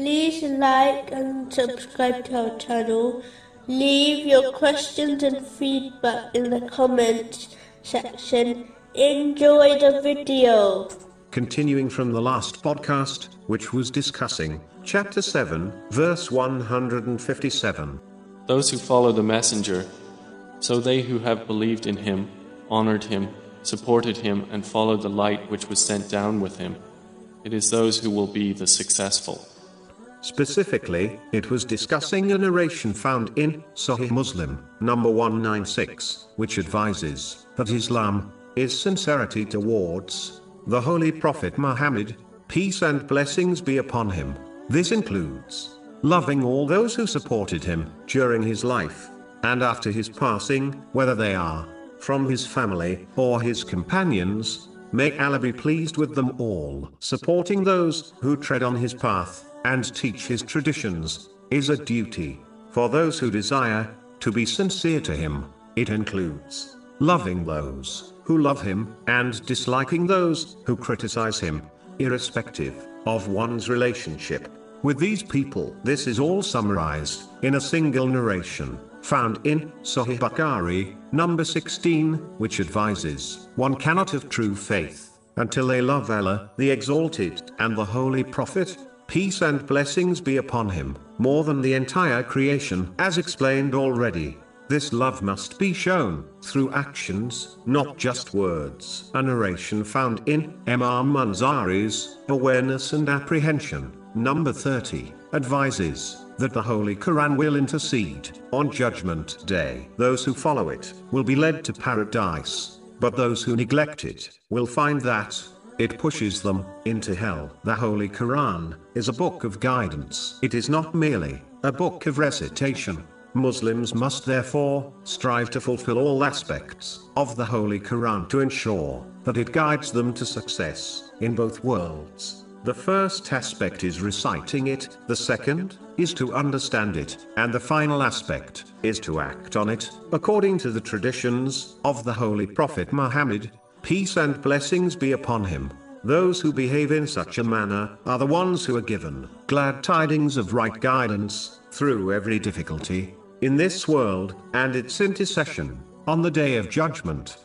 like and subscribe to our channel. Leave your questions and feedback in the comments section. Enjoy the video. Continuing from the last podcast, which was discussing chapter 7, verse 157. Those who follow the messenger, so they who have believed in him, honored him, supported him, and followed the light which was sent down with him, it is those who will be the successful. Specifically, it was discussing a narration found in Sahih Muslim, number 196, which advises that Islam is sincerity towards the Holy Prophet Muhammad, peace and blessings be upon him. This includes loving all those who supported him during his life and after his passing, whether they are from his family or his companions. May Allah be pleased with them all. Supporting those who tread on his path and teach his traditions is a duty for those who desire to be sincere to him. It includes loving those who love him and disliking those who criticize him, irrespective of one's relationship with these people. This is all summarized in a single narration found in Sahih Bukhari, number 16, which advises one cannot have true faith until they love Allah, the Exalted, and the Holy Prophet, peace and blessings be upon him, more than the entire creation, as explained already. This love must be shown through actions, not just words. A narration found in Imam Munziri's Awareness and Apprehension, number 30, advises that the Holy Quran will intercede on Judgment Day. Those who follow it will be led to paradise, but those who neglect it will find that it pushes them into hell. The Holy Quran is a book of guidance. It is not merely a book of recitation. Muslims must therefore strive to fulfill all aspects of the Holy Quran to ensure that it guides them to success in both worlds. The first aspect is reciting it, the second is to understand it, and the final aspect is to act on it, according to the traditions of the Holy Prophet Muhammad, peace and blessings be upon him. Those who behave in such a manner are the ones who are given glad tidings of right guidance through every difficulty in this world and its intercession on the day of judgment.